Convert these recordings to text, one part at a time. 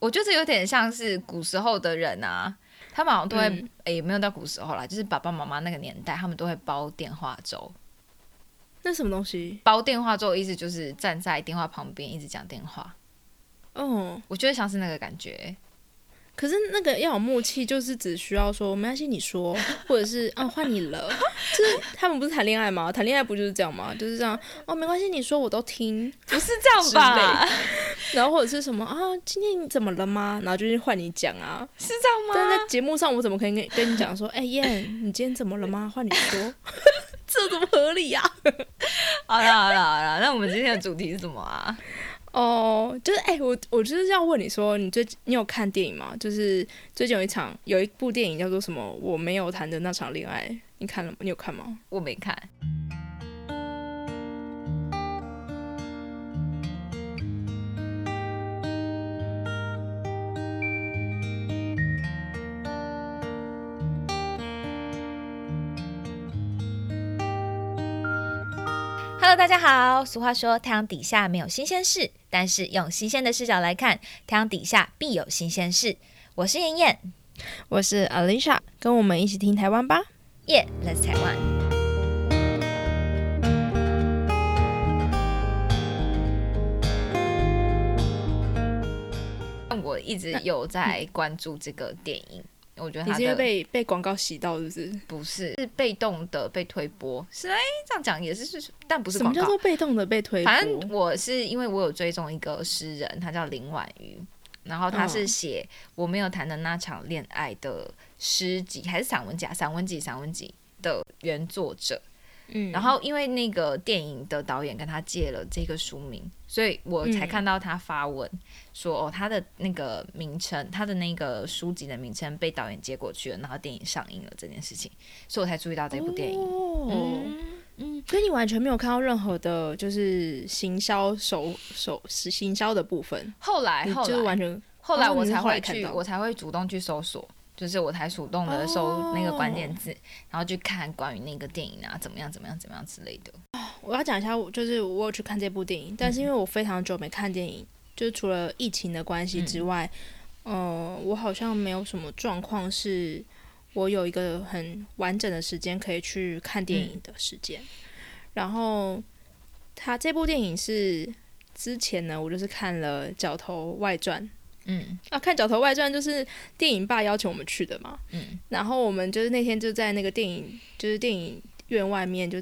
我觉得这有点像是古时候的人啊，他们好像都会，嗯诶、也没有到古时候啦，就是爸爸妈妈那个年代，他们都会煲电话粥。那什么东西？煲电话粥的意思就是站在电话旁边一直讲电话，哦，我觉得像是那个感觉。可是那个要有默契，就是只需要说没关系，你说，或者是啊换你了，就是他们不是谈恋爱吗？谈恋爱不就是这样吗？就是这样哦，没关系，你说我都听，不是这样吧？然后或者是什么啊，今天你怎么了吗？然后就是换你讲啊。是这样吗？但在节目上，我怎么可以跟跟你讲说，哎、燕，你今天怎么了吗？换你说，这怎么合理 呀、好了好了好了，那我们今天的主题是什么啊？哦，就是哎、我我就是要问你说，你最你有看电影吗？就是最近有一场有一部电影叫做什么？我没有谈的那场恋爱，你看了吗？你有看吗？我没看。Hello，大家好。俗话说，太阳底下没有新鲜事，但是用新鲜的视角来看，太阳底下必有新鲜事。我是妍妍，我是 Alicia，跟我们一起听台湾吧。耶、yeah,，Let's Taiwan。我一直有在关注这个电影，我觉得你是因为被被广告洗到，是不是？不是是被动的被推播，是哎这样讲也是是，但不是广告什么叫做。被动的被推播？反正我是因为我有追踪一个诗人，他叫林婉瑜，然后他是嗯写我没有谈的那场恋爱的诗集，还是散文集啊？散文集，散文集的原作者。嗯，然后因为那个电影的导演跟他借了这个书名，所以我才嗯。看到他发文说，哦，他的那个名称，他的那个书籍的名称被导演接过去了，然后电影上映了这件事情，所以我才注意到这部电影。哦，嗯。嗯，所以你完全没有看到任何的，就是行销手手是行销的部分，后来后来就是完全后来我才会去，我才会主动去搜索，就是我才主动的搜那个关键哦字，然后去看关于那个电影啊怎么样怎么样怎么样之类的。我要讲一下，我就是我有去看这部电影，但是因为我非常久没看电影，就是除了疫情的关系之外，嗯、我好像没有什么状况是我有一个很完整的时间可以去看电影的时间。然后，他这部电影是之前呢，我就是看了《角头外传》嗯啊，看《角头外传》就是电影爸邀请我们去的嘛，嗯，然后我们就是那天就在那个电影，就是电影院外面，就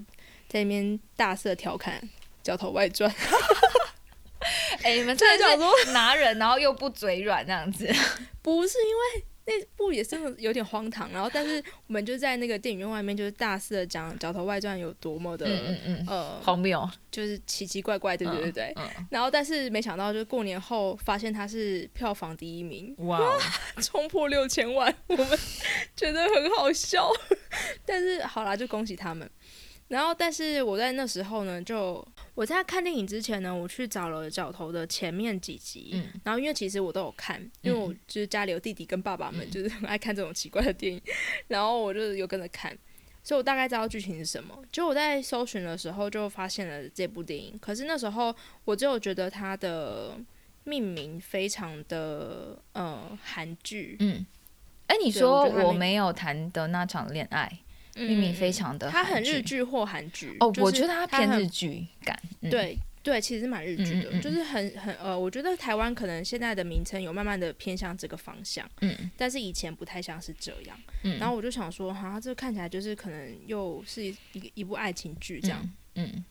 在那边大肆调侃《角头外传》。哎、你们真的真的是拿人，然后又不嘴软这样子。不是因为那部也真的有点荒唐，然后但是我们就在那个电影院外面，就是大肆的讲《角头外传》有多么的、嗯嗯嗯，呃，荒谬。就是奇奇怪怪，对对对对。嗯，然后但是没想到，就是过年后发现它是票房第一名，哇哦，冲破六千万，我们觉得很好笑。但是好啦，就恭喜他们。然后，但是我在那时候呢，就我在看电影之前呢，我去找了角头的前面几集，嗯然后因为其实我都有看，因为我就是家里有弟弟跟爸爸们，就是很爱看这种奇怪的电影，然后我就有跟着看，所以我大概知道剧情是什么。就我在搜寻的时候就发现了这部电影，可是那时候我只有觉得它的命名非常的呃韩剧，嗯。哎、你说我没有谈的那场恋爱，嗯命名非常的它很日剧或韩剧哦，我觉得它偏日剧感。嗯，对对，其实蛮日剧的，嗯嗯嗯就是很很呃，我觉得台湾可能现在的名称有慢慢的偏向这个方向，嗯但是以前不太像是这样。嗯，然后我就想说，哈，这看起来就是可能又是一一一部爱情剧这样。嗯，嗯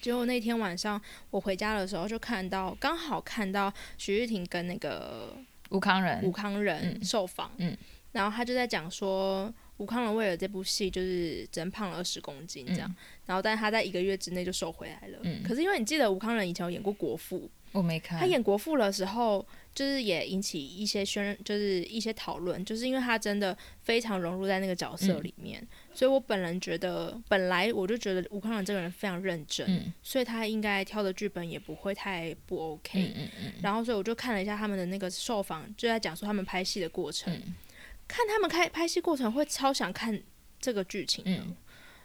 结果那天晚上我回家的时候，就看到刚好看到徐玉婷跟那个吴康仁，吴康仁嗯受访，嗯然后他就在讲说，吴康仁为了这部戏就是增胖了二十公斤这样，然后但是他在一个月之内就瘦回来了。嗯可是因为你记得吴康仁以前有演过国父，我没看。他演国父的时候，就是也引起一些宣，就是一些讨论，就是因为他真的非常融入在那个角色里面，所以我本人觉得，本来我就觉得吴康仁这个人非常认真，嗯所以他应该挑的剧本也不会太不 OK。嗯嗯嗯然后，所以我就看了一下他们的那个受访，就在讲述他们拍戏的过程。嗯看他们开拍戏过程，会超想看这个剧情的，嗯。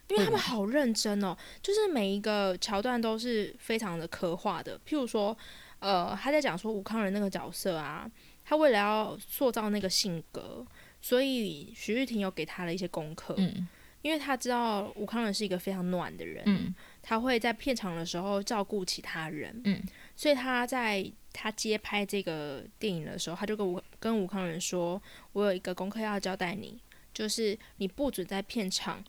因为他们好认真哦，就是每一个桥段都是非常的刻画的。譬如说，呃，他在讲说吴康仁那个角色啊，他为了要塑造那个性格，所以徐玉婷有给他了一些功课，嗯。因为他知道吴康仁是一个非常暖的人，嗯。他会在片场的时候照顾其他人，嗯。所以他在他接拍这个电影的时候，他就跟吴跟吴康仁说：“我有一个功课要交代你，就是你不准在片场，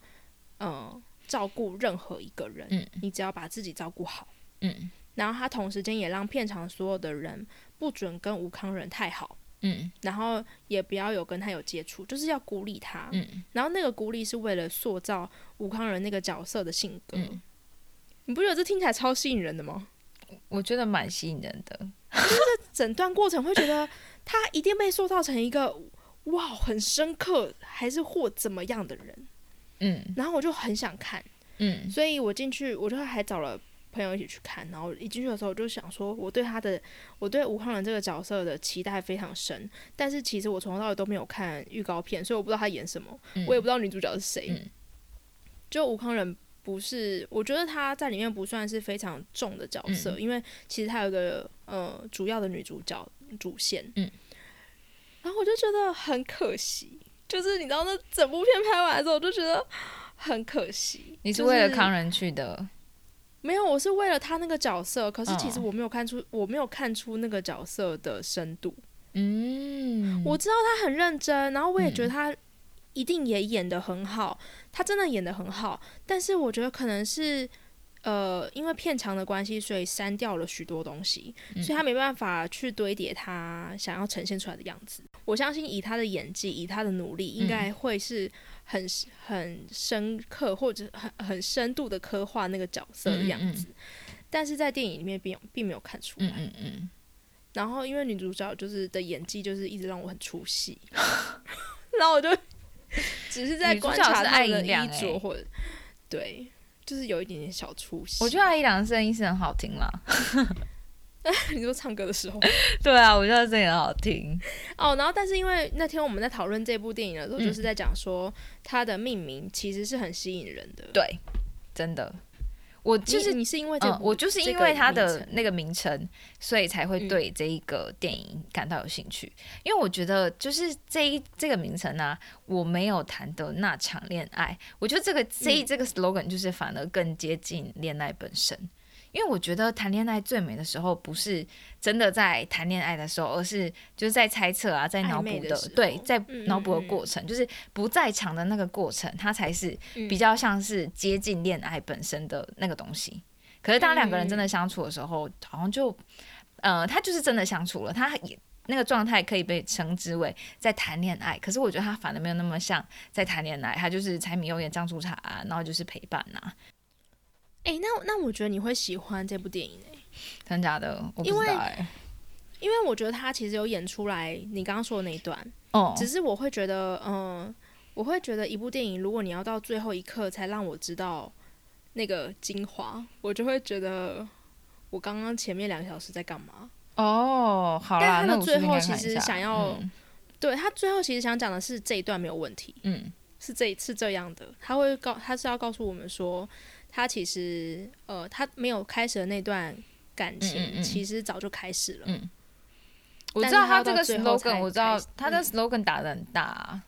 呃，照顾任何一个人，嗯你只要把自己照顾好。嗯然后他同时间也让片场所有的人不准跟吴康仁太好，嗯然后也不要有跟他有接触，就是要孤立他。嗯然后那个孤立是为了塑造吴康仁那个角色的性格。嗯你不觉得这听起来超吸引人的吗？我觉得蛮吸引人的。整段过程会觉得 他一定被塑造成一个哇很深刻还是或怎么样的人，嗯。然后我就很想看，嗯。所以我进去我就还找了朋友一起去看，然后一进去的时候我就想说我对他的我对吴康仁这个角色的期待非常深，但是其实我从头到尾都没有看预告片，所以我不知道他演什么，嗯。我也不知道女主角是谁，嗯。就吴康仁。不是，我觉得他在里面不算是非常重的角色，嗯因为其实他有个呃主要的女主角主线，嗯，然后我就觉得很可惜，就是你知道那整部片拍完之后，我就觉得很可惜。你是为了康仁去的？没有，我是为了他那个角色，可是其实哦我没有看出，我没有看出那个角色的深度。嗯，我知道他很认真，然后我也觉得嗯他一定也演的很好，他真的演的很好。但是我觉得可能是呃，因为片长的关系，所以删掉了许多东西，嗯所以他没办法去堆叠他想要呈现出来的样子。我相信以他的演技，以他的努力，应嗯该会是很很深刻或者很很深度的刻画那个角色的样子。但是在电影里面并并没有看出来。嗯嗯嗯，然后因为女主角就是的演技就是一直让我很出戏，然后我就 只是在观察是艾她的衣着或者对，就是有一点点小出息。我觉得阿姨良的声音是很好听啦。你说唱歌的时候对啊，我觉得声音很好听。哦，然后但是因为那天我们在讨论这部电影的时候，嗯就是在讲说它的命名其实是很吸引人的。对，真的，我就是你你是因为这，嗯我就是因为它的那个名称，所以才会嗯对这一个电影感到有兴趣。因为我觉得，就是这一这个名称呢、我没有谈的那场恋爱，我觉得这个这一、嗯这个 slogan 就是反而更接近恋爱本身。因为我觉得谈恋爱最美的时候，不是真的在谈恋爱的时候，而是就是在猜测啊，在脑补的对，在嗯脑补的嗯过程，就是不在场的那个过程，它才是嗯比较像是接近恋爱本身的那个东西。可是当两个人真的相处的时候，好像就呃，他就是真的相处了，他也那个状态可以被称之为在谈恋爱。可是我觉得他反而没有那么像在谈恋爱，他就是柴米油盐酱醋茶、啊，然后就是陪伴啊，哎、那那我觉得你会喜欢这部电影诶、真假的？我不知因为道哎、因为我觉得他其实有演出来你刚刚说的那一段，哦，只是我会觉得，嗯、我会觉得一部电影，如果你要到最后一刻才让我知道那个精华，我就会觉得我刚刚前面两个小时在干嘛？哦，好啦，但他的最后其实想要嗯。对他最后其实想讲的是这一段没有问题，嗯。是这是这样的，他会告他是要告诉我们说，他其实呃他没有开始的那段感情，嗯嗯嗯其实早就开始了。嗯我知道他这个 slogan，我知道他的嗯 slogan 打的很大、啊。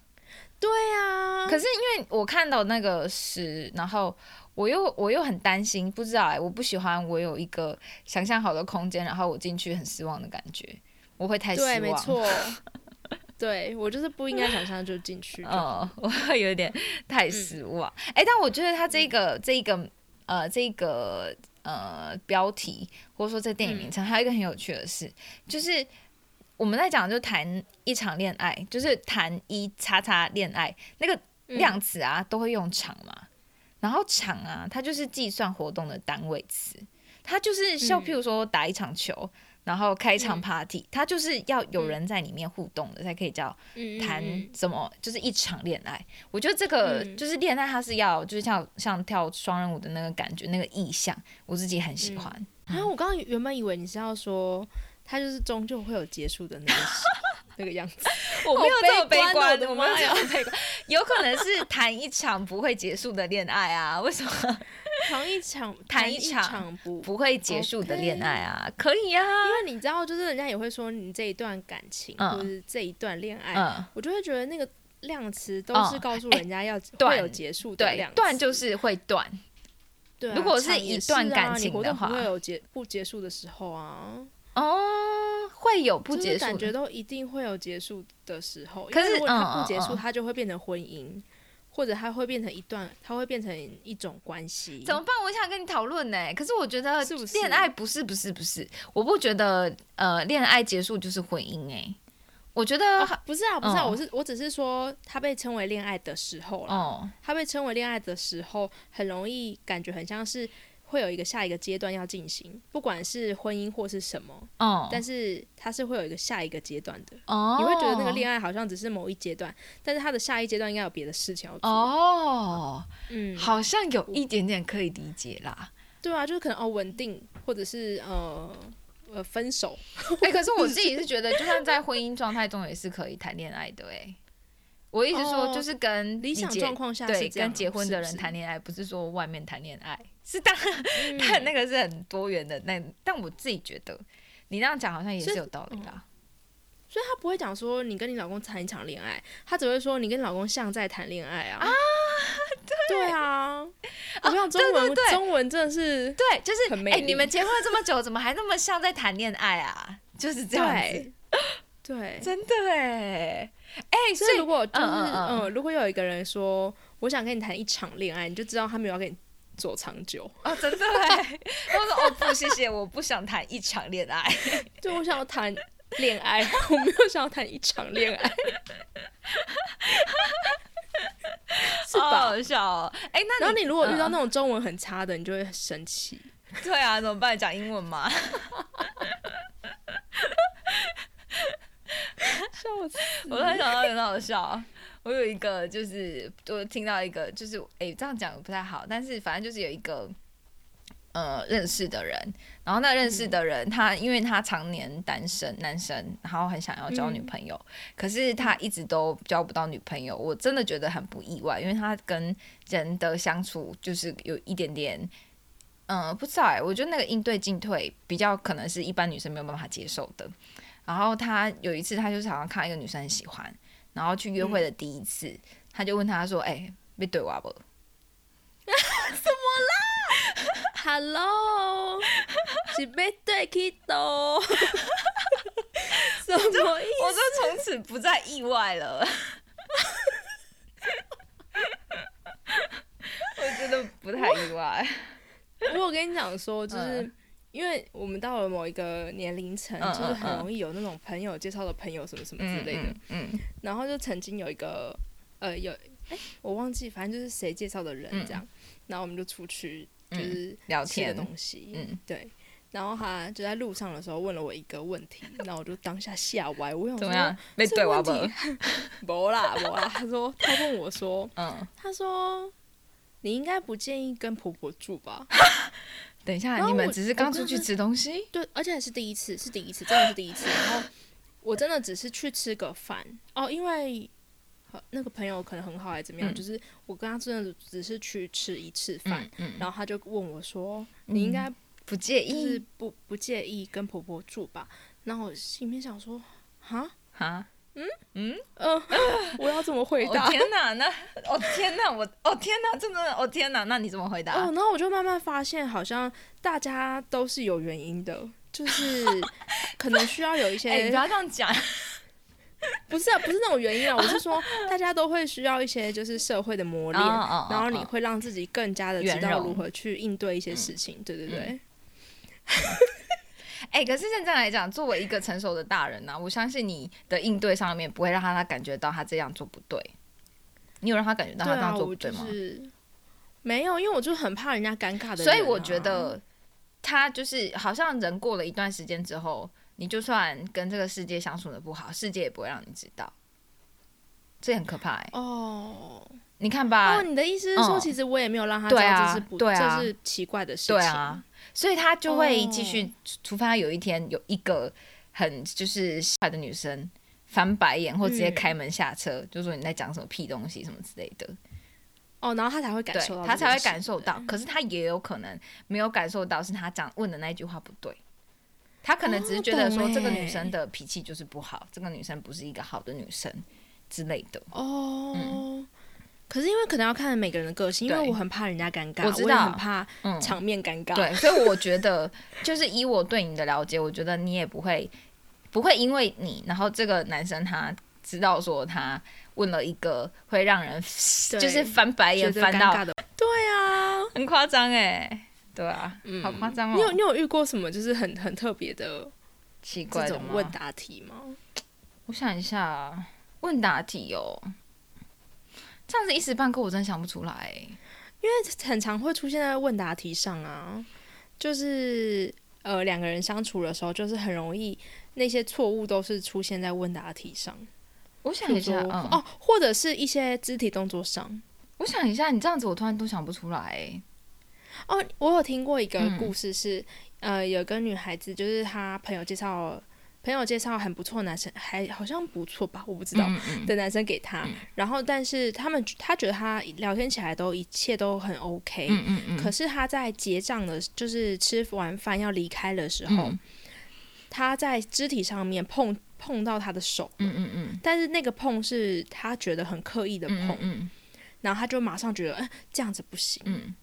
对啊，可是因为我看到那个是，然后我又我又很担心，不知道哎、我不喜欢我有一个想象好的空间，然后我进去很失望的感觉，我会太失望。对，没。错。对我就是不应该想象就进去就好。嗯，我会有点太失望。哎、但我觉得他这个这个呃这个呃标题或者说这电影名称，还有一个很有趣的事，就是我们在讲就谈一场恋爱，就是谈一叉叉恋爱那个嗯量词啊，都会用场嘛。然后场啊，它就是计算活动的单位词，它就是像嗯譬如说打一场球，然后开一场嗯。party，、它就是要有人在里面互动的，才可以叫嗯谈嗯。什么，就是一场恋爱。我觉得这个嗯。就是恋爱，它是要就是像像跳双人舞的那个感觉，那个意象，我自己很喜欢。嗯啊，我刚刚原本以为你是要说，它就是终究会有结束的那个时那个样子。我没有这么悲观我的我没有这么悲观，有可能是谈一场不会结束的恋爱啊？为什么？谈一场 谈一场场不不会结束的恋爱啊，可以。啊，因为你知道，就是人家也会说你这一段感情、嗯。或者是这一段恋爱，嗯，我就会觉得那个量词都哦是告诉哎人家要、断会有结束的对量，词。断就是会断，对啊、如果是一段感情的话。不会有结不结束的时候啊，哦，会有不就是结束感觉，都一定会有结束的时候。可是如果它嗯不结束，嗯嗯它就会变成婚姻，或者它会变成一段，它会变成一种关系。怎么办？我想跟你讨论呢，可是我觉得恋爱不是不是不是，我不觉得呃恋爱结束就是婚姻哎，我觉得哦不是啊，不是啊，嗯我是我只是说，它被称为恋爱的时候了。哦它被称为恋爱的时候，很容易感觉很像是会有一个下一个阶段要进行，不管是婚姻或是什么，哦，但是它是会有一个下一个阶段的。哦你会觉得那个恋爱好像只是某一阶段，但是它的下一阶段应该有别的事情要做。哦，嗯，好像有一点点可以理解啦。对啊，就是可能哦稳定，或者是呃呃分手。哎、可是我自己 是觉得，就算在婚姻状态中也是可以谈恋爱的哎、我意思说，哦就是跟理想状况下对跟结婚的人谈恋爱，不是说外面谈恋爱，是当然，嗯 但那个是很多元的。那但我自己觉得，你那样讲好像也是有道理啦。所以他不会讲说你跟你老公谈一场恋爱，他只会说你跟你老公像在谈恋爱啊。啊，对啊，我想中文、中文真的是对，就是哎、你们结婚了这么久，怎么还那么像在谈恋爱啊？就是这样子，对对。真的哎哎，所以所以如果就是嗯嗯嗯嗯，如果有一个人说我想跟你谈一场恋爱，你就知道他没有要跟你走长久。哦，真的哎，我说哦不，谢谢，我不想谈一场恋爱。就我想要谈恋爱，我没有想要谈一场恋爱，是好吧？好笑哦！哎、那然后你如果遇到嗯那种中文很差的，你就会很生气。对啊，怎么办？讲英文吗？笑死！我突然想到很好笑。我有一个，就是我听到一个，就是哎、这样讲不太好，但是反正就是有一个呃认识的人，然后那认识的人、他因为他常年单身，男生，然后很想要交女朋友，可是他一直都交不到女朋友，我真的觉得很不意外，因为他跟人的相处就是有一点点。嗯，不知道哎，我觉得那个应对进退比较可能是一般女生没有办法接受的。然后他有一次，他就是好像看到一个女生很喜欢，然后去约会的第一次，他就问他说：“哎、被怼我不？” Hello，是被怼 Kido，什么意我就从此不再意外了。我真的不太意外。不过？我跟你讲说，就是。嗯因为我们到了某一个年龄层，嗯就是很嗯嗯容易有那种朋友介绍的朋友什么什么之类的。嗯嗯然后就曾经有一个呃有哎、我忘记，反正就是谁介绍的人嗯这样，然后我们就出去就嗯是聊天的东西，嗯对。然后他就在路上的时候问了我一个问题，然后我就当下吓歪，我想说怎么样？被这对我不？问题 没啦没啦，他说他问我说，嗯，他说你应该不建议跟婆婆住吧？等一下，你们只是刚出去吃东西？对，而且是第一次，是第一次，真的是第一次。然后我真的只是去吃个饭哦，因为呃那个朋友可能很好，还是怎么样，嗯就是我跟他真的只是去吃一次饭，嗯嗯，然后他就问我说：“你应该不介就是意不不介意跟婆婆住吧？”然后我心里面想说：“哈，哈？呃，我要怎么回答？”哦天哪，那哦天哪，我哦天哪，真的哦天哪，那你怎么回答？哦，然后我就慢慢发现，好像大家都是有原因的，就是 可能需要有一哎、些你不要这样讲。不是啊，不是那种原因啊，我是说大家都会需要一些就是社会的磨练，然后你哦会让自己更加的知道如何去应对一些事情，对对对，哎、可是现在来讲，作为一个成熟的大人呢、我相信你的应对上面不会让他感觉到他这样做不对。你有让他感觉到他这样做不对吗？是没有，因为我就很怕人家尴尬的啊、所以我觉得他就是好像人过了一段时间之后，你就算跟这个世界相处的不好，世界也不会让你知道，这很可怕哎、哦。你看吧，哦，你的意思是说，嗯。其实我也没有让他知道对啊这是不，对啊这是奇怪的事情，对啊，所以他就会继哦续，除非他有一天有一个很就是坏的女生翻白眼，或直接嗯开门下车，就说你在讲什么屁东西什么之类的。哦，然后他才会感受到，他才会感受到。可是他也有可能没有感受到，是他讲问的那句话不对。他可能只是觉得说这个女欸生的脾气就是不好，这个女生不是一个好的女生之类的。哦。可是因为可能要看每个人的个性，因为我很怕人家尴尬，我知也很怕嗯，场面尴尬。对，所以我觉得就是以我对你的了解，我觉得你也不会不会因为你，然后这个男生他知道说他问了一个会让人 就是翻白眼翻到的，对啊，很夸张哎，对啊，嗯。好夸张哦。你有你有遇过什么就是很很特别的奇怪的问答题吗？我想一下，问答题哦，这样子一时半刻我真想不出来因为。很常会出现在问答题上啊，就是呃两个人相处的时候，就是很容易那些错误都是出现在问答题上，我想一下嗯，哦，或者是一些肢体动作上。我想一下，你这样子我突然都想不出来欸。哦，我有听过一个嗯故事是，呃，有个女孩子，就是她朋友介绍，朋友介绍很不错的男生，还好像不错吧，我不知道、嗯嗯。的男生给他，然后但是他们他觉得他聊天起来都一切都很 OK，、嗯嗯嗯，可是他在结账的，就是吃完饭要离开的时候，嗯。他在肢体上面碰碰到他的手，嗯嗯嗯。但是那个碰是他觉得很刻意的碰，嗯嗯然后他就马上觉得，嗯、这样子不行，嗯。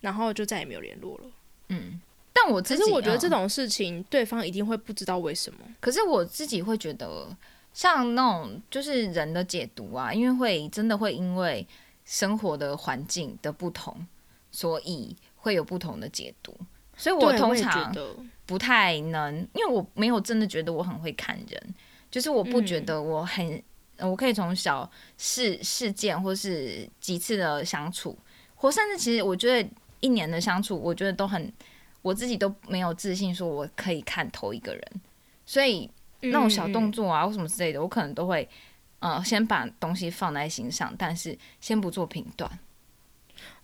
然后就再也没有联络了。嗯。但我自己，可是我觉得这嗯种事情，对方一定会不知道为什么。可是我自己会觉得，像那种就是人的解读啊，因为会真的会因为生活的环境的不同，所以会有不同的解读。所以我通常不太能，因为我没有真的觉得我很会看人，就是我不觉嗯得我很，呃我可以从小事事件或是几次的相处，或甚至其实我觉得一年的相处，我觉得都很，我自己都没有自信说我可以看透一个人，所以那种小动作，啊或什么之类的，我可能都会，呃，先把东西放在心上，但是先不做评断。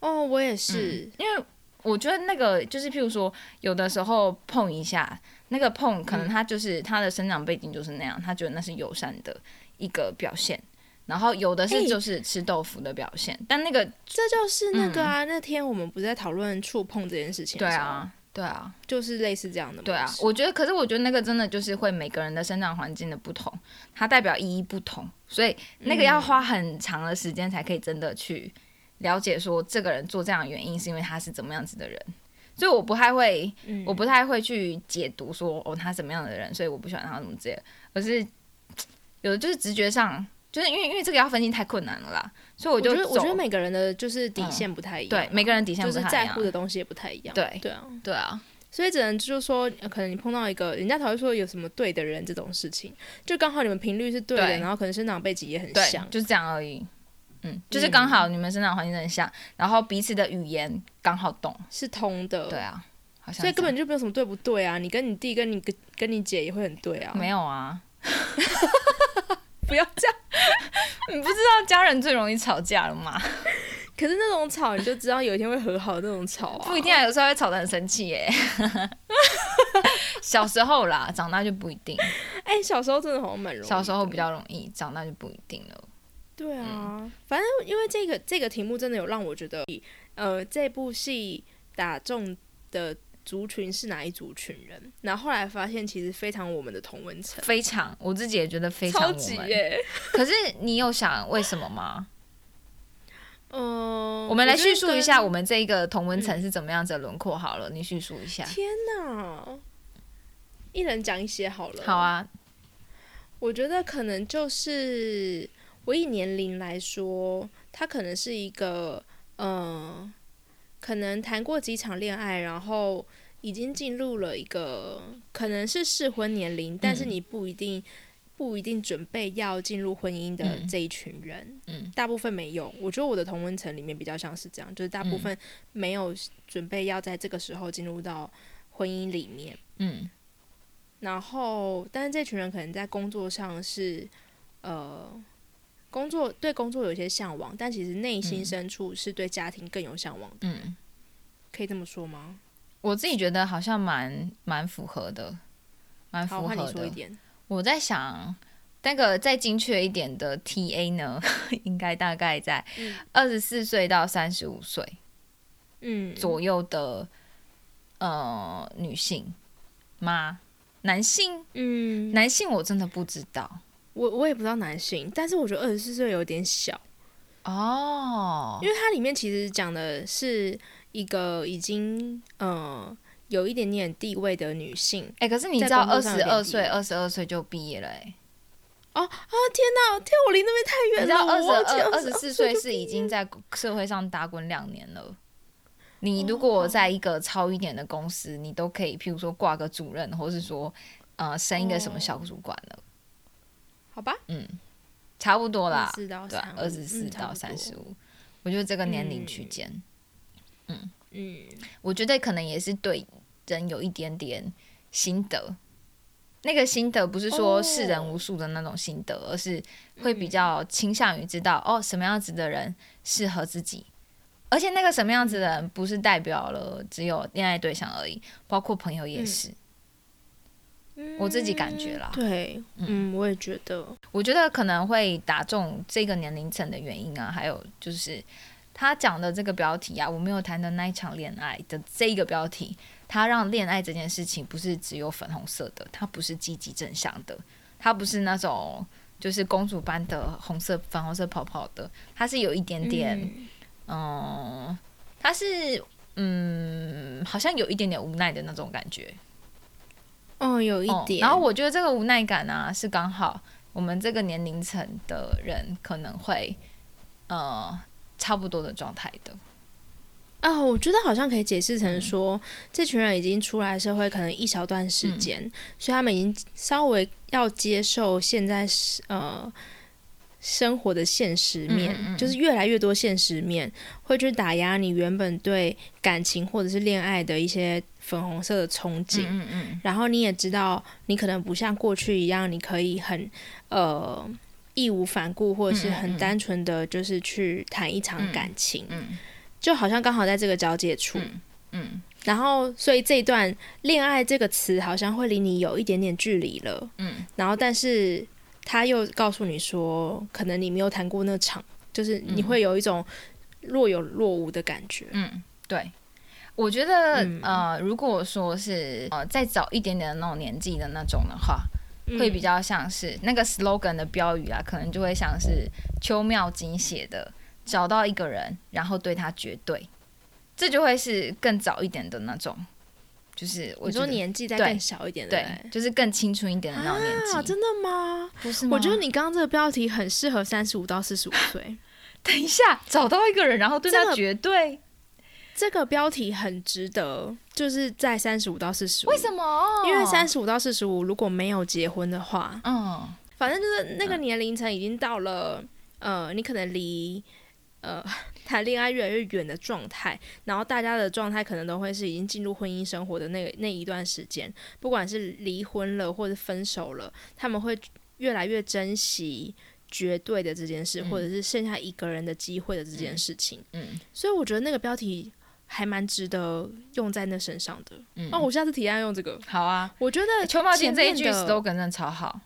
哦，我也是，因为我觉得那个就是，譬如说，有的时候碰一下，那个碰可能他就是、他的生长背景就是那样，他觉得那是友善的一个表现。然后有的哎是就是吃豆腐的表现，但那个这就是那个啊。那天我们不是在讨论触碰这件事情，对，啊，对啊，就是类似这样的。对啊，我觉得，可是我觉得那个真的就是会每个人的生长环境的不同，它代表意义不同，所以那个要花很长的时间才可以真的去了解说这个人做这样的原因是因为他是怎么样子的人。所以我不太会，嗯我不太会去解读说哦他怎么样的人，所以我不喜欢他怎么这样，而是有的就是直觉上，就是因为因为这个要分清太困难了啦，所以我就我觉得我觉得每个人的就是底线不太一样啊，对每个人底线就是不太一样在乎的东西也不太一样。对对啊，对啊，所以只能就是说，呃可能你碰到一个人家才会说有什么对的人这种事情，就刚好你们频率是对的，对然后可能生长背景也很像，，就是这样而已。嗯，就是刚好你们生长环境很像，然后彼此的语言刚好懂。是通的。对啊，好像所以根本就没有什么对不对啊！你跟你弟、跟你跟跟你姐也会很对啊。没有啊。不要这样。你不知道家人最容易吵架了吗？可是那种吵，你就知道有一天会和好那种吵啊。不一定啊，有时候会吵得很生气耶。小时候啦，长大就不一定。哎、小时候真的好像蛮容易。小时候比。较容易，长大就不一定了。对啊，反正因为这个这个题目真的有让我觉得，呃，这部戏打中的族群是哪一族群人？然后后来发现其实非常我们的同文层，非常，我自己也觉得非常超我们。级耶。可是你有想为什么吗？嗯、我们来叙述一下我们这一个同文层是怎么样子的轮廓好了，你叙述一下。天哪，一人讲一些好了。好，啊，我觉得可能就是我以年龄来说，他可能是一个，嗯，可能谈过几场恋爱，然后已经进入了一个可能是适婚年龄，但是你不一定。不一定准备要进入婚姻的嗯这一群人，嗯大部分没有。我觉得我的同温层里面比较像是这样，就是大部分没有准备要在这个时候进入到婚姻里面。嗯然后，但是这群人可能在工作上是，呃，工作对工作有一些向往，但其实内心嗯深处是对家庭更有向往的，嗯，可以这么说吗？我自己觉得好像蛮蛮符合的，蛮符，合换你说一的。点。我在想，那个再精确一点的 TA 呢，应该大概在嗯二十四岁到三十五岁嗯，左右的呃女性吗？男性？嗯，男性我真的不知道我我也不知道男性，但是我觉得二十四岁有点小，哦因为它里面其实讲的是一个已经呃有一点点地位的女性。哎、可是你知道二十二岁，二十二岁就毕业了、哎，哦啊天哪，天我离那边太远了，你知道二十二、二十四岁是已经在社会上打滚两年了。你如果在一个超一点的公司，你都可以，譬如说挂个主任，或是说呃升一个什么小主管了，好吧，嗯，差不多啦，对二十四到三十，五，我觉得这个年龄区间，嗯。嗯，我觉得可能也是对人有一点点心得。那个心得不是说世人无数的那种心得，而是会比较倾向于知道哦什么样子的人适合自己，而且那个什么样子的人不是代表了只有恋爱对象而已，包括朋友也是。我自己感觉啦对，嗯，我也觉得，我觉得可能会打中这个年龄层的原因啊，还有就是他讲的这个标题啊，我没有谈的那一场恋爱的这一个标题，他让恋爱这件事情不是只有粉红色的，它不是积极正向的，它不是那种就是公主般的红色、粉红色泡泡的，它是有一点点，嗯嗯，它是嗯，好像有一点点无奈的那种感觉。哦，有一哦点，然后我觉得这个无奈感啊，是刚好我们这个年龄层的人可能会呃差不多的状态的。啊，我觉得好像可以解释嗯。成说，这群人已经出来社会可能一小段时间，所以他们已经稍微要接受现在是呃生活的现实面，嗯嗯嗯就是越来越多现实面会去打压你原本对感情或者是恋爱的一些粉红色的憧憬。嗯嗯然后你也知道，你可能不像过去一样，你可以很呃义无反顾，或者是很嗯单纯的就是去谈一场嗯感情，嗯就好像刚好在这个交界处。嗯嗯然后，所以这一段“恋爱”这个词好像会离你有一点点距离了。嗯然后，但是他又告诉你说，可能你没有谈过那场，就是你会有一种若有若无的感觉。嗯，对。我觉得、嗯呃，如果说是呃再早一点点的那种年纪的那种的话，嗯会比较像是那个 slogan 的标语啊，可能就会像是邱妙金写的“找到一个人，然后对他绝对”，这就会是更早一点的那种，就是我你说觉得年纪再对更小一点的对，就是更青春一点的那种年纪，啊，真的吗？不是吗？我觉得你刚刚这个标题很适合三十五到四十五岁。等一下找到一个人，然后对他绝对，这个标题很值得，就是在三十五到四十五。为什么？因为三十五到四十五如果没有结婚的话，嗯反正就是那个年龄层已经到了，呃，你可能离呃谈恋爱越来越远的状态，然后大家的状态可能都会是已经进入婚姻生活的那个那一段时间，不管是离婚了或者分手了，他们会越来越珍惜绝对的这件事，嗯或者是剩下一个人的机会的这件事情。嗯所以我觉得那个标题还蛮值得用在那身上的。嗯，哦，我下次提案用这个。好啊。我觉得邱茂金这一句前面的 slogan 真的超好，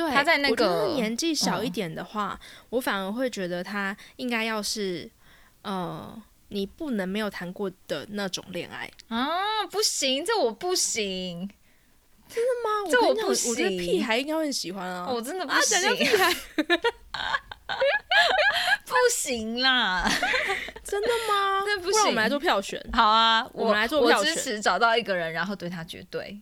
对，他在那个得年纪小一嗯点的话，我反而会觉得他应该要是呃，你不能没有谈过的那种恋爱啊，不行，这我不行，真的吗？这我我跟你讲不我觉得屁行孩应该会很喜欢啊。我真的不啊，行，讲讲屁孩，不行啦，真的吗？真的不行我们来做票选。好啊，我们来做我票选支持找到一个人，然后对他绝对，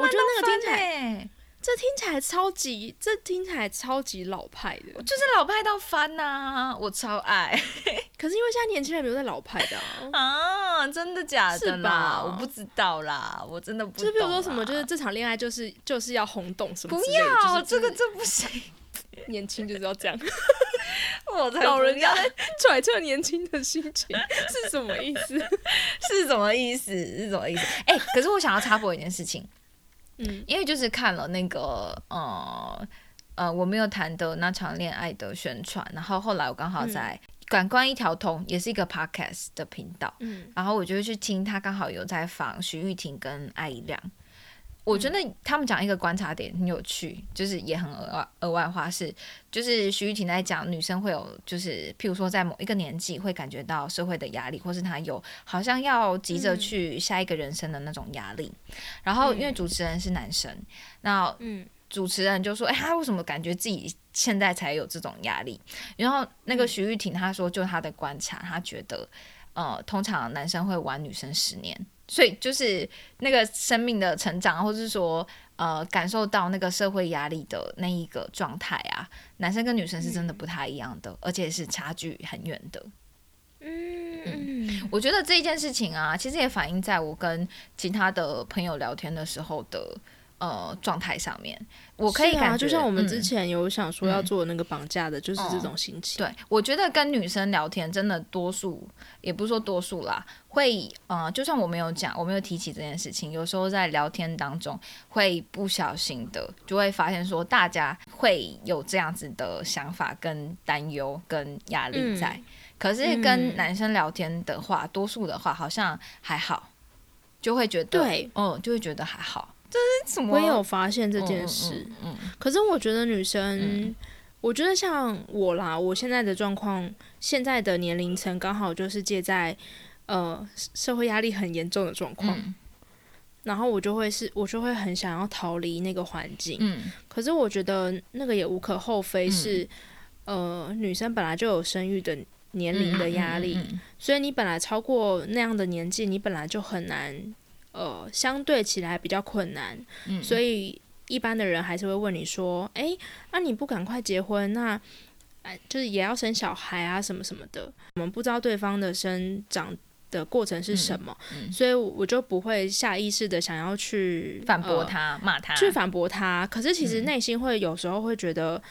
我觉得那个听起来，来这听起来超级，这听起来超级老派的。就是老派到翻呐、我超爱 可是因为现在年轻人没有在老派的啊。啊，真的假的是吧啦？我不知道啦，我真的不懂啦。就比如说什么，就是这场恋爱就是就是要轰动什么不之类的，要、就是这个这不行，年轻就是要这样。我才老人家在揣测年轻的心情是什么意思？是什么意思？是什么意思？哎、可是我想要插播一件事情，嗯。因为就是看了那个呃呃我没有谈的那场恋爱的宣传，然后后来我刚好在感官一条通，也是一个 podcast 的频道，嗯。然后我就去听他刚好有在访徐玉婷跟艾怡良。我觉得他们讲一个观察点很有趣，就是也很额外额外话是，就是徐玉婷在讲女生会有，就是譬如说在某一个年纪会感觉到社会的压力，或是她有好像要急着去下一个人生的那种压力。然后因为主持人是男生，那嗯。主持人就说：“哎、他为什么感觉自己现在才有这种压力？”然后那个徐玉婷她说，就她的观察，她觉得，呃，通常男生会玩女生十年，所以就是那个生命的成长，或是说，呃，感受到那个社会压力的那一个状态啊，男生跟女生是真的不太一样的，而且是差距很远的。嗯我觉得这一件事情啊，其实也反映在我跟其他的朋友聊天的时候的呃状态上面。我可以感觉，就像我们嗯之前有想说要做那个绑架的，就是这种心情。对，我觉得跟女生聊天，真的多数也不是说多数啦，会呃，就算我没有讲，我没有提起这件事情，有时候在聊天当中会不小心的就会发现说，大家会有这样子的想法、跟担忧、跟压力在。嗯可是跟嗯男生聊天的话，多数的话好像还好，就会觉得，对，嗯，就会觉得还好。这是什么？我也有发现这件嗯事。嗯嗯。可是我觉得女生，嗯。我觉得像我啦，我现在的状况，现在的年龄层刚好就是借在呃社会压力很严重的状况，嗯。然后我就会是，我就会很想要逃离那个环境。嗯。可是我觉得那个也无可厚非是，呃，女生本来就有生育的年龄的压力，嗯嗯嗯。所以你本来超过那样的年纪，你本来就很难，呃，相对起来比较困难。嗯所以一般的人还是会问你说：“诶，那、你不赶快结婚，那哎，就是也要生小孩啊，什么什么的。”我们不知道对方的生长的过程是什么，嗯所以我就不会下意识的想要去反驳呃他、骂他，去反驳他。可是其实嗯内心会有时候会觉得，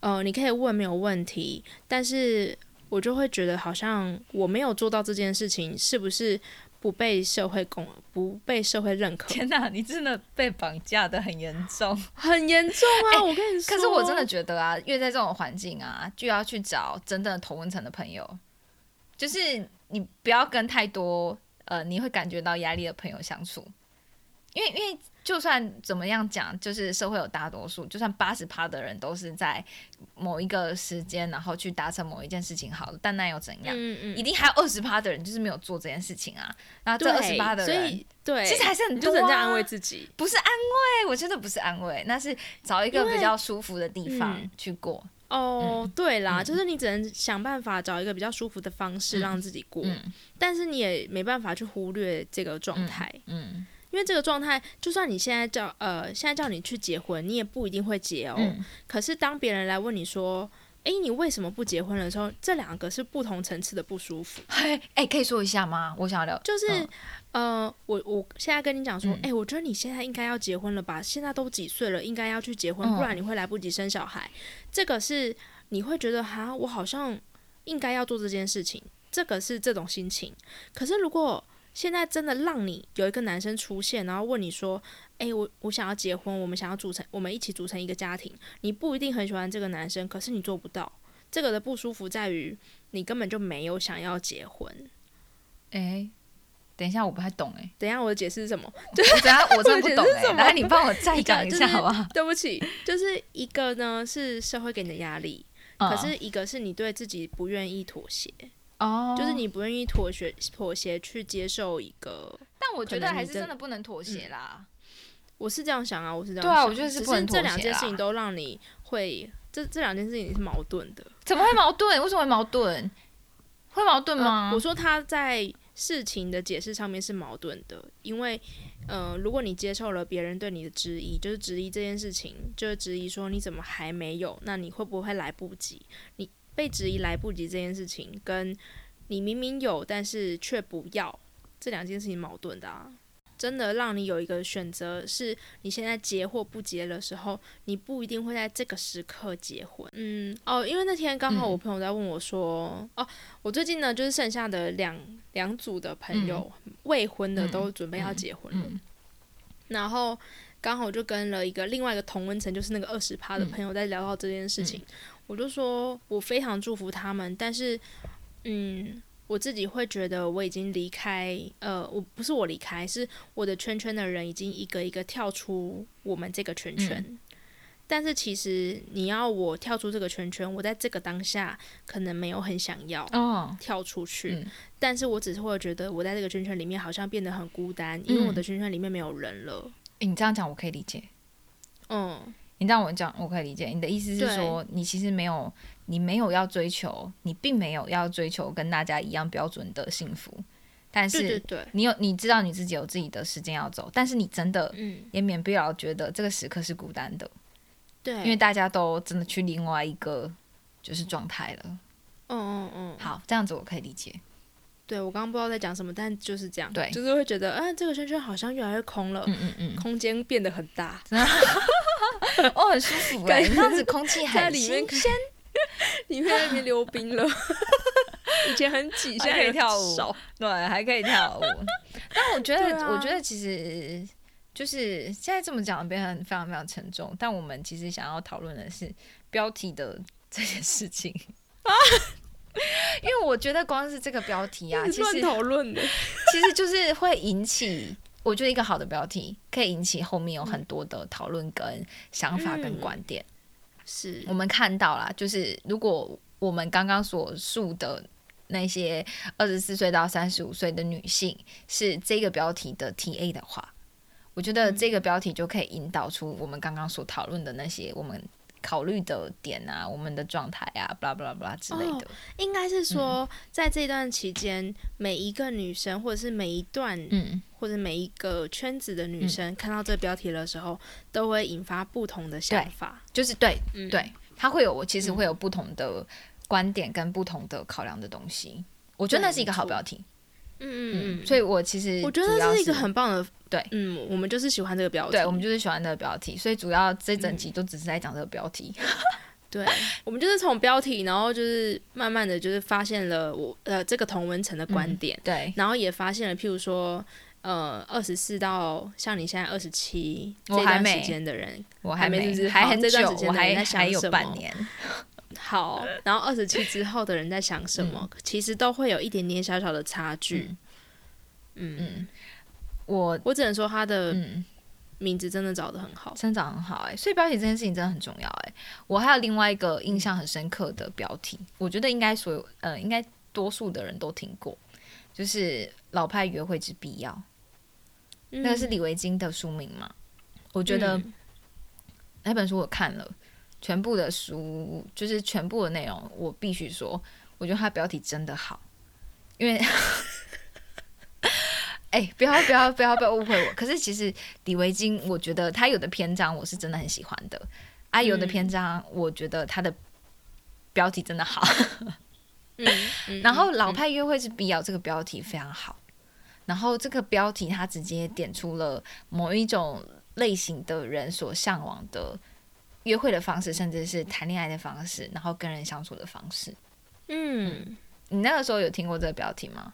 呃，你可以问没有问题，但是我就会觉得好像我没有做到这件事情，是不是不被社会公不被社会认可？天哪，你真的被绑架的很严重。很严重啊！我跟你说，可是我真的觉得啊，越在这种环境啊，就要去找真正的同温层的朋友，就是你不要跟太多呃你会感觉到压力的朋友相处，因为因为就算怎么样讲，就是社会有大多数，就算八十趴的人都是在某一个时间，然后去达成某一件事情好了，但那又怎样？嗯嗯，一定还有二十趴的人就是没有做这件事情啊，然后这二十趴的人对，其实还是很多、啊，就是在安慰自己。不是安慰，我觉得不是安慰，那是找一个比较舒服的地方嗯去过。哦，对啦，嗯就是你只能想办法找一个比较舒服的方式嗯让自己过，嗯但是你也没办法去忽略这个状态。嗯因为这个状态，就算你现在叫呃，现在叫你去结婚，你也不一定会结哦。嗯可是当别人来问你说：“诶，你为什么不结婚的时候，这两个是不同层次的不舒服。嘿，哎、可以说一下吗？我想要聊，就是、嗯呃，我我现在跟你讲说，嗯诶，我觉得你现在应该要结婚了吧？现在都几岁了，应该要去结婚，嗯不然你会来不及生小孩。这个是你会觉得哈，我好像应该要做这件事情，这个是这种心情。可是如果现在真的让你有一个男生出现，然后问你说：“诶，我我想要结婚，我们想要组成，我们一起组成一个家庭。”你不一定很喜欢这个男生，可是你做不到。这个的不舒服在于你根本就没有想要结婚。哎、等一下，我不太懂哎、等一下我的解释是什么？我等一下我真的不懂哎、我的解释是什么来，你帮我再讲 一下好不好？对不起，就是一个呢是社会给你的压力，可嗯是一个是你对自己不愿意妥协，哦，就是，你不愿意妥协妥协去接受一个。但我觉得还是真的不能妥协啦。我是这样想啊，我是这样对啊想我觉得是只不能妥这两件事情都让你会，这这两件事情是矛盾的。怎么会矛盾？为什么会矛盾？会矛盾吗？呃我说他在事情的解释上面是矛盾的，因为，呃，如果你接受了别人对你的质疑，就是质疑这件事情，就是质疑说你怎么还没有，那你会不会来不及？你被质疑来不及这件事情，跟你明明有但是却不要，这两件事情矛盾的啊。真的让你有一个选择，是你现在结或不结的时候，你不一定会在这个时刻结婚。嗯，哦，因为那天刚好嗯我朋友在问我说，哦，我最近呢，就是剩下的两两组的朋友，未婚的嗯都准备要结婚了，嗯然后刚好我就跟了一个另外一个同温层，就是那个二十趴的嗯朋友在聊到这件事情，我就说我非常祝福他们，但是，嗯，我自己会觉得我已经离开，呃，我不是我离开，是我的圈圈的人已经一个一个跳出我们这个圈圈。但是其实你要我跳出这个圈圈，我在这个当下可能没有很想要跳出去，但是我只是会觉得我在这个圈圈里面好像变得很孤单，因为我的圈圈里面没有人了。你这样讲我可以理解，嗯，你这样我讲我可以理解。你的意思是说，你其实没有，你没有要追求，你并没有要追求跟大家一样标准的幸福，但是你有你知道你自己有自己的时间要走，但是你真的也免不了觉得这个时刻是孤单的。对，因为大家都真的去另外一个就是状态了。嗯嗯嗯。好，这样子我可以理解。对，我刚刚不知道在讲什么，但就是这样。对，就是会觉得，嗯，这个圈圈好像越来越空了。嗯嗯嗯。空间变得很大。哦，很舒服哎，这样子空气很新鲜。里面那边溜冰了。以前很挤，现在可以跳舞。对，还可以跳舞。但我觉得，我觉得其实。就是现在这么讲，变得非常非常沉重。但我们其实想要讨论的是标题的这件事情啊，因为我觉得光是这个标题啊，其实讨论的，其实就是会引起，我觉得一个好的标题可以引起后面有很多的讨论跟想法跟观点。是我们看到了，就是如果我们刚刚所述的那些二十四岁到三十五岁的女性是这个标题的 T A 的话。我觉得这个标题就可以引导出我们刚刚所讨论的那些我们考虑的点啊，我们的状态啊，巴拉巴拉巴拉之类的。应该是说，在这段期间，每一个女生，或者是每一段，嗯，或者每一个圈子的女生，看到这个标题的时候，都会引发不同的想法。就是对，对，她会有，我其实会有不同的观点跟不同的考量的东西。我觉得那是一个好标题。嗯嗯嗯，所以我其实我觉得这是一个很棒的。对，嗯，我们就是喜欢这个标题，对，我们就是喜欢这个标题，所以主要这整集都只是在讲这个标题。对，我们就是从标题，然后就是慢慢的就是发现了我呃这个同文层的观点，对，然后也发现了，譬如说呃二十四到像你现在二十七这段时间的人，我还没还很久，我还还有半年。好，然后二十七之后的人在想什么，其实都会有一点点小小的差距。嗯。嗯我我只能说他的名字真的找的很好，真的找很好哎，所以标题这件事情真的很重要哎。我还有另外一个印象很深刻的标题，我觉得应该所有呃，应该多数的人都听过，就是《老派约会之必要》，那个是李维京的书名嘛？我觉得那本书我看了全部的书，就是全部的内容，我必须说，我觉得它标题真的好，因为。哎，不要不要不要不要误会我。可是其实李维京，我觉得他有的篇章我是真的很喜欢的。啊，有的篇章我觉得他的标题真的好。嗯。然后“老派约会是必要”这个标题非常好。然后这个标题它直接点出了某一种类型的人所向往的约会的方式，甚至是谈恋爱的方式，然后跟人相处的方式。嗯。你那个时候有听过这个标题吗？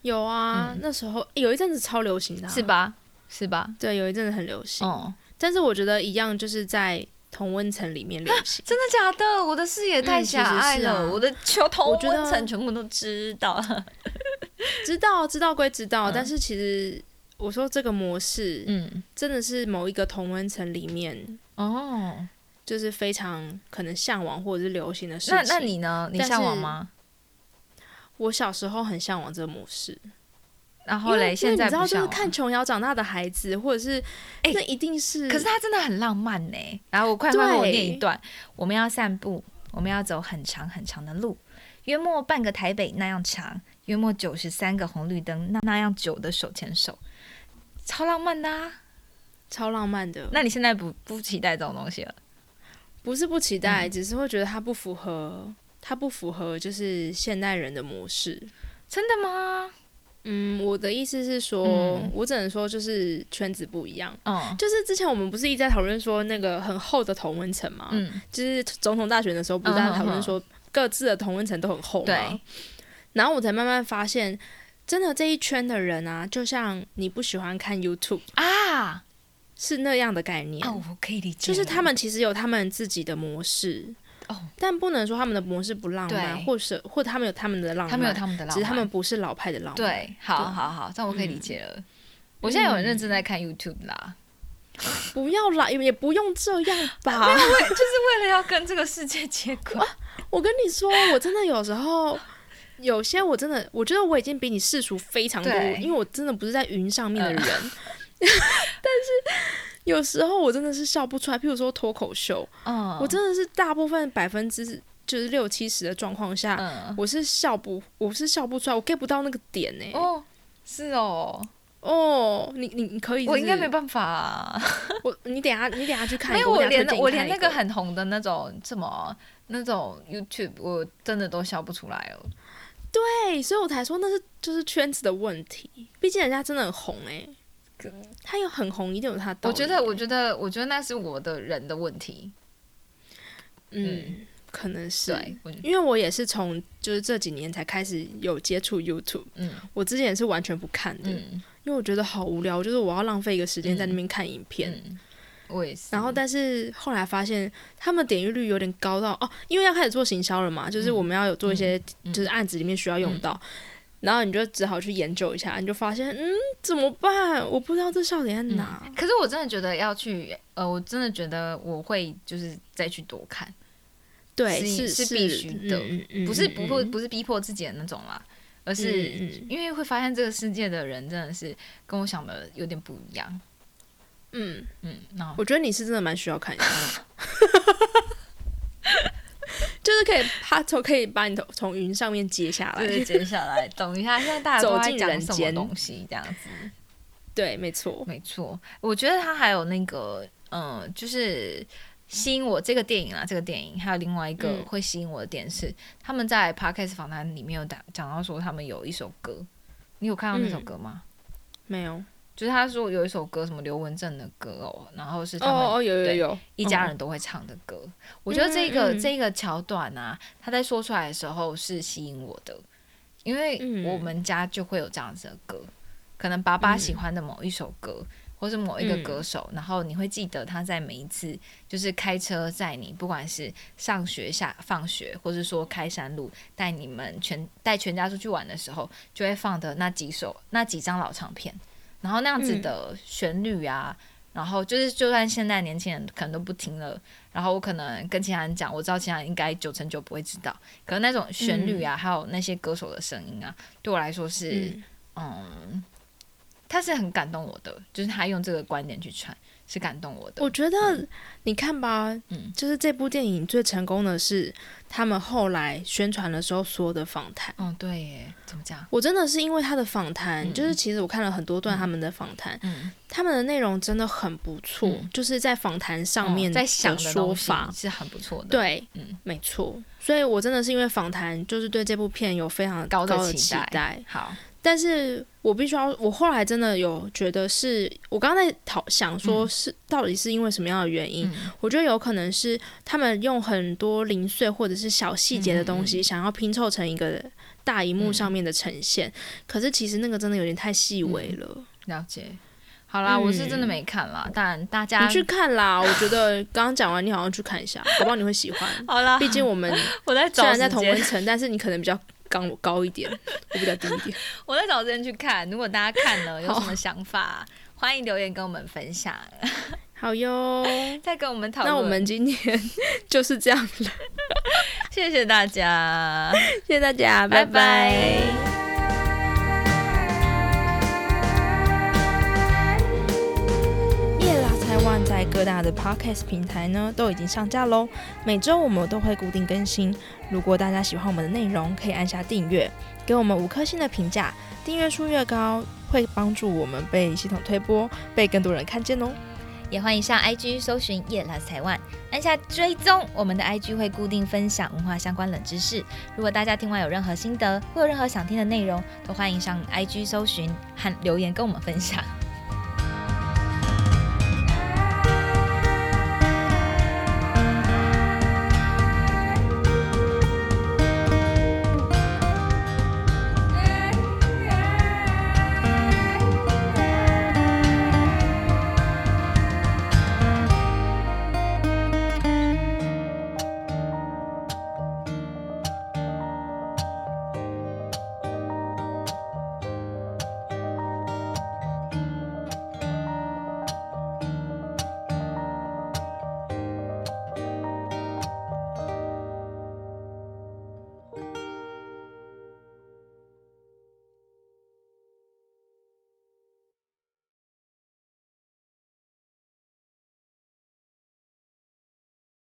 有啊，那时候有一阵子超流行的，是吧？是吧？对，有一阵子很流行。哦，但是我觉得一样，就是在同温层里面流行。真的假的？我的视野太狭隘了，我的求同温层全部都知道。知道，知道归知道，但是其实我说这个模式，嗯，真的是某一个同温层里面哦，就是非常可能向往或者是流行的事情。那那你呢？你向往吗？我小时候很向往这个模式，然后嘞，现在你知道，就是看琼瑶长大的孩子，或者是，哎，这一定是，可是他真的很浪漫呢。然后我快快我念一段：我们要散步，我们要走很长很长的路，约莫半个台北那样长，约莫九十三个红绿灯那那样久的手牵手，超浪漫的，啊超浪漫的。那你现在不不期待这种东西了？不是不期待，只是会觉得它不符合。它不符合就是现代人的模式，真的吗？嗯，我的意思是说，我只能说就是圈子不一样。嗯，就是之前我们不是一直在讨论说那个很厚的同温层嘛？嗯，就是总统大选的时候，不是在讨论说各自的同温层都很厚吗？然后我才慢慢发现，真的这一圈的人啊，就像你不喜欢看 YouTube 啊，是那样的概念。哦，我可以理解，就是他们其实有他们自己的模式。哦，但不能说他们的模式不浪漫，或是或他们有他们的浪漫，他们有他们的浪漫，只是他们不是老派的浪漫。对，好好好，这样我可以理解了。我现在有很认真在看 YouTube 啦，不要啦，也也不用这样吧。就是为了要跟这个世界接轨。我跟你说，我真的有时候有些我真的，我觉得我已经比你世俗非常多，因为我真的不是在云上面的人。但是有时候我真的是笑不出来，譬如说脱口秀，嗯，我真的是大部分百分之就是六七十的状况下，嗯，我是笑不，我是笑不出来，我 get 不到那个点呢、哦，是哦，哦，你你你可以是是我应该没办法啊。我你等下你等下去看没有，我连我连那个很红的那种什么那种 YouTube，我真的都笑不出来哦。对，所以我才说那是就是圈子的问题，毕竟人家真的很红哎、他有很红，一定有他的道理。我觉得，我觉得，我觉得那是我的人的问题。嗯，可能是因为我也是从就是这几年才开始有接触 YouTube，嗯我之前也是完全不看的，嗯因为我觉得好无聊，就是我要浪费一个时间在那边看影片。嗯，我也是。然后，但是后来发现他们点阅率有点高到哦，因为要开始做行销了嘛，就是我们要有做一些嗯就是案子里面需要用到，然后你就只好去研究一下，你就发现嗯怎么办？我不知道这笑点在哪。可是我真的觉得要去，呃，我真的觉得我会就是再去多看，对，是是是必须的不是不会嗯不是逼迫自己的那种啦，而是因为会发现这个世界的人真的是跟我想的有点不一样。嗯，嗯，那我觉得你是真的蛮需要看一下，就 是可以他从可以把你从从云上面接下来。对，接下来懂一下，现在大家都在讲什么东西，这样子。对，没错。没错，我觉得他还有那个，嗯，就是吸引我这个电影啊，这个电影还有另外一个嗯会吸引我的点是，他们在 podcast 访谈里面有讲讲到说，他们有一首歌，你有看到那首嗯歌吗？没有就是他说有一首歌，什么刘文正的歌哦，然后是他们哦哦，有有对有，一家嗯人都会唱的歌。我觉得这个、嗯嗯这个桥段啊，他在说出来的时候是吸引我的，因为嗯我们家就会有这样子的歌，可能爸爸嗯喜欢的某一首歌。或是某一个歌手，然后你会记得他在每一次就是开车载你，不管是上学下放学，或是说开山路带你们全带全家出去玩的时候，就会放的那几首那几张老唱片，然后那样子的旋律啊，然后就是就算现在年轻人可能都不听了，然后我可能跟其他人讲，我知道其他人应该九成九不会知道，可能那种旋律啊，还有那些歌手的声音啊，对我来说是嗯。嗯他是很感动我的，就是他用这个观点去传，是感动我的。我觉得你看吧，嗯就是这部电影最成功的是他们后来宣传的时候所有的访谈。哦，对耶，怎么讲？我真的是因为他的访谈，嗯就是其实我看了很多段他们的访谈，嗯，他们的内容真的很不错，嗯就是在访谈上面嗯在想的说法。是很不错的。，对，嗯没错，所以我真的是因为访谈，就是对这部片有非常高的期待。好，但是我必须要，我后来真的有觉得是，我刚才讨想说嗯是、到底是因为什么样的原因？嗯我觉得有可能是他们用很多零碎或者是小细节的东西，嗯想要拼凑成一个大荧幕上面的呈现。可是其实那个真的有点太细微了。了解。好啦，嗯我是真的没看啦，但大家你去看啦，我觉得刚刚讲完，你好像去看一下，我不好你会喜欢。好啦，毕竟我们 我在虽然在同温层，但是你可能比较高高一点，我比较低一点。我在找时间去看。如果大家看了有什么想法，欢迎留言跟我们分享，好哟，再跟我们讨论。那我们今天就是这样了，谢谢大家，谢谢大家，拜拜拜。各大的 podcast 平台呢都已经上架喽，每周我们都会固定更新。如果大家喜欢我们的内容，可以按下订阅，给我们五颗星的评价，订阅数越高，会帮助我们被系统推播，被更多人看见哦。也欢迎上 IG 搜寻叶拉台湾，按下追踪，我们的 IG 会固定分享文化相关冷知识。如果大家听完有任何心得，或有任何想听的内容，都欢迎上 IG 搜寻和留言跟我们分享。